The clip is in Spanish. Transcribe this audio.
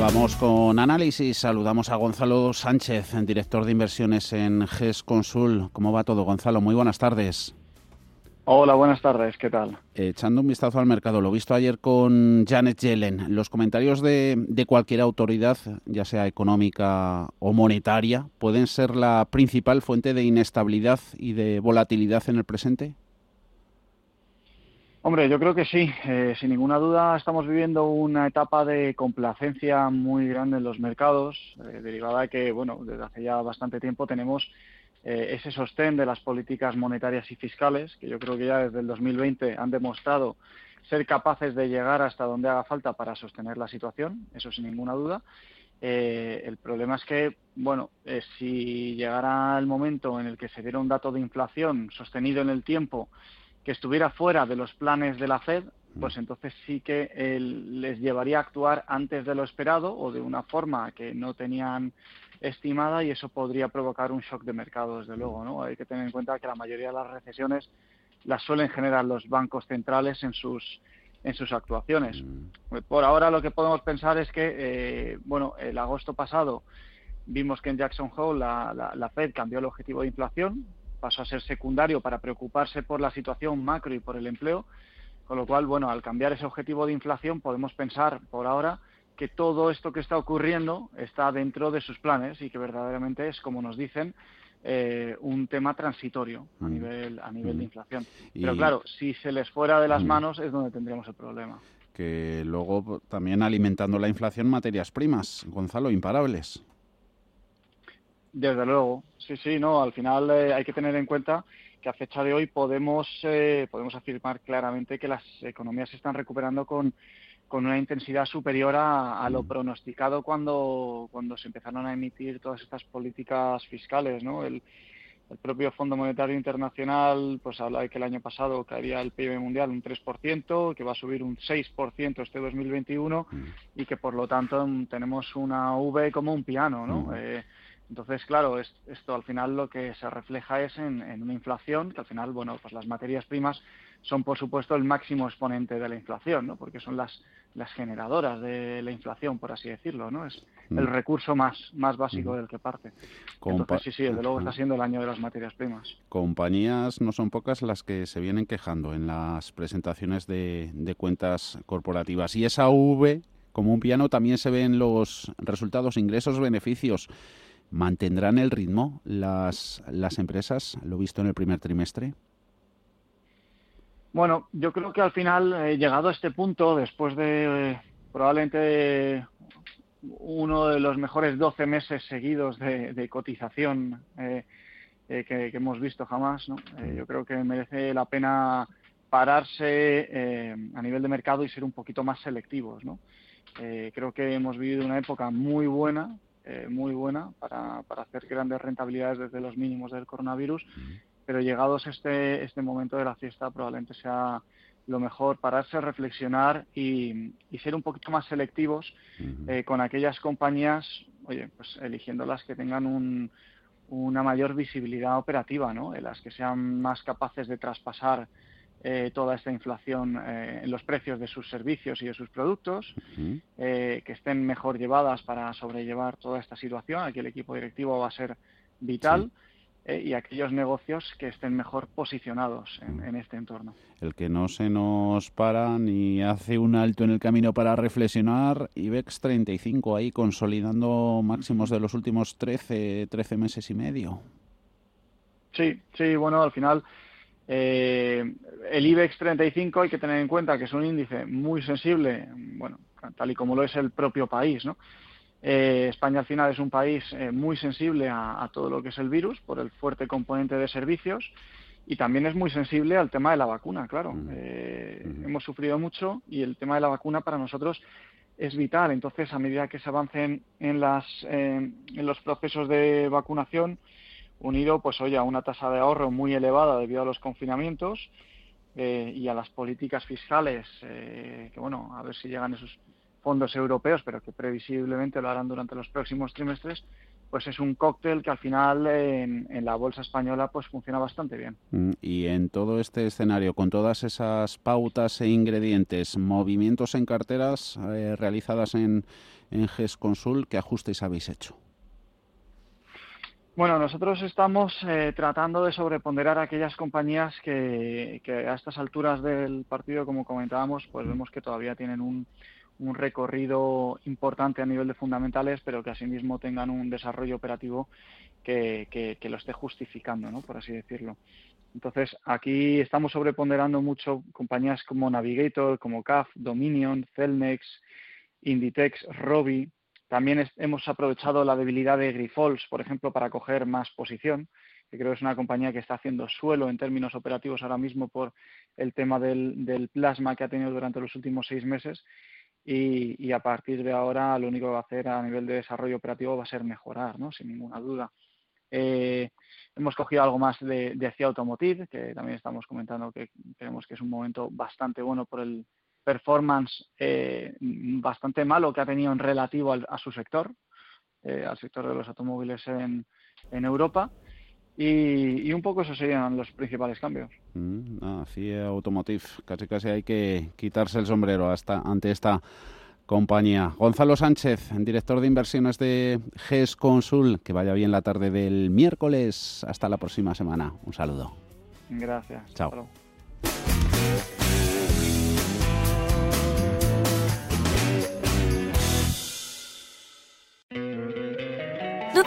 Vamos con análisis. Saludamos a Gonzalo Sánchez, director de inversiones en GES Consul. ¿Cómo va todo, Gonzalo? Muy buenas tardes. Hola, buenas tardes, ¿qué tal? Echando un vistazo al mercado, lo visto ayer con Janet Yellen, los comentarios de, de, cualquier autoridad, ya sea económica o monetaria, ¿pueden ser la principal fuente de inestabilidad y de volatilidad en el presente? Hombre, yo creo que sí. Eh, sin ninguna duda estamos viviendo una etapa de complacencia muy grande en los mercados, eh, derivada de que, bueno, desde hace ya bastante tiempo tenemos eh, ese sostén de las políticas monetarias y fiscales, que yo creo que ya desde el 2020 han demostrado ser capaces de llegar hasta donde haga falta para sostener la situación, eso sin ninguna duda. el problema es que, bueno, si llegara el momento en el que se diera un dato de inflación sostenido en el tiempo, que estuviera fuera de los planes de la Fed, pues mm. entonces sí que les llevaría a actuar antes de lo esperado o de una forma que no tenían estimada y eso podría provocar un shock de mercado, desde luego. ¿no? Hay que tener en cuenta que la mayoría de las recesiones las suelen generar los bancos centrales en sus en sus actuaciones. Mm. Por ahora lo que podemos pensar es que, eh, bueno, el agosto pasado vimos que en Jackson Hole la, la Fed cambió el objetivo de inflación, pasó a ser secundario para preocuparse por la situación macro y por el empleo, con lo cual, bueno, al cambiar ese objetivo de inflación podemos pensar por ahora que todo esto que está ocurriendo está dentro de sus planes y que verdaderamente es, como nos dicen, eh, un tema transitorio a mm. nivel a nivel de mm. inflación. Pero claro, si se les fuera de las mm. manos es donde tendríamos el problema. Que luego también alimentando la inflación materias primas, Gonzalo, imparables. Desde luego, sí, sí, no, al final eh, hay que tener en cuenta que a fecha de hoy podemos, eh, podemos afirmar claramente que las economías se están recuperando con, con una intensidad superior a, lo mm. pronosticado cuando, cuando se empezaron a emitir todas estas políticas fiscales, ¿no? El, el propio Fondo Monetario Internacional pues habla de que el año pasado caería el PIB mundial un 3%, que va a subir un 6% este 2021 mm. y que por lo tanto tenemos una V como un piano, ¿no? Mm. Eh, entonces, claro, esto al final lo que se refleja es en, una inflación, que al final, bueno, pues las materias primas son, por supuesto, el máximo exponente de la inflación, ¿no? Porque son las, las generadoras de la inflación, por así decirlo, ¿no? Es el mm. recurso más, más básico mm. del que parte. Entonces, sí, sí, desde luego está siendo el año de las materias primas. Compañías no son pocas las que se vienen quejando en las presentaciones de, de cuentas corporativas. Y esa V, como un piano, también se ven los resultados, ingresos, beneficios. ¿Mantendrán el ritmo las, las empresas, lo visto en el primer trimestre? Bueno, yo creo que al final, eh, llegado a este punto, después de eh, probablemente uno de los mejores 12 meses seguidos de, cotización eh, que, hemos visto jamás, ¿no? yo creo que merece la pena pararse a nivel de mercado y ser un poquito más selectivos. ¿no? creo que hemos vivido una época muy buena eh, muy buena para, para, hacer grandes rentabilidades desde los mínimos del coronavirus, pero llegados este, este momento de la fiesta probablemente sea lo mejor pararse, reflexionar y, y ser un poquito más selectivos eh, con aquellas compañías, oye, pues eligiéndolas que tengan un, una mayor visibilidad operativa, ¿no? En las que sean más capaces de traspasar eh, toda esta inflación eh, en los precios de sus servicios y de sus productos, eh, que estén mejor llevadas para sobrellevar toda esta situación. Aquí el equipo directivo va a ser vital. y aquellos negocios que estén mejor posicionados en, en, este entorno. El que no se nos para ni hace un alto en el camino para reflexionar, IBEX 35 ahí consolidando máximos de los últimos 13, 13 meses y medio. Sí, sí, bueno, al final eh, el IBEX 35 hay que tener en cuenta que es un índice muy sensible, bueno, tal y como lo es el propio país, ¿no? Eh, España al final es un país eh, muy sensible a, todo lo que es el virus por el fuerte componente de servicios y también es muy sensible al tema de la vacuna, claro. Eh, hemos sufrido mucho y el tema de la vacuna para nosotros es vital. Entonces, a medida que se avancen en, las, en los procesos de vacunación, unido pues oye, a una tasa de ahorro muy elevada debido a los confinamientos eh, y a las políticas fiscales, eh, que bueno, a ver si llegan esos fondos europeos, pero que previsiblemente lo harán durante los próximos trimestres, pues es un cóctel que al final en, la bolsa española pues funciona bastante bien. Mm, y en todo este escenario, con todas esas pautas e ingredientes, movimientos en carteras eh, realizadas en, en GES Consul, ¿qué ajustes habéis hecho? Bueno, nosotros estamos eh, tratando de sobreponderar aquellas compañías que, que, a estas alturas del partido, como comentábamos, pues vemos que todavía tienen un, un recorrido importante a nivel de fundamentales, pero que asimismo tengan un desarrollo operativo que, que, lo esté justificando, ¿no? por así decirlo. Entonces, aquí estamos sobreponderando mucho compañías como Navigator, como CAF, Dominion, Celnex, Inditex, Robi. También hemos aprovechado la debilidad de Grifols, por ejemplo, para coger más posición, que creo que es una compañía que está haciendo suelo en términos operativos ahora mismo por el tema del, plasma que ha tenido durante los últimos seis meses y, a partir de ahora lo único que va a hacer a nivel de desarrollo operativo va a ser mejorar, ¿no? sin ninguna duda. Eh, hemos cogido algo más de, de CIA Automotive, que también estamos comentando que creemos que es un momento bastante bueno por el performance eh, bastante malo que ha tenido en relativo a su sector, eh, al sector de los automóviles en, en Europa. Y, un poco esos serían los principales cambios. Mm, ah, Automotive, casi casi hay que quitarse el sombrero hasta ante esta compañía. Gonzalo Sánchez, director de inversiones de GES Consul, que vaya bien la tarde del miércoles. Hasta la próxima semana. Un saludo. Gracias. Chao.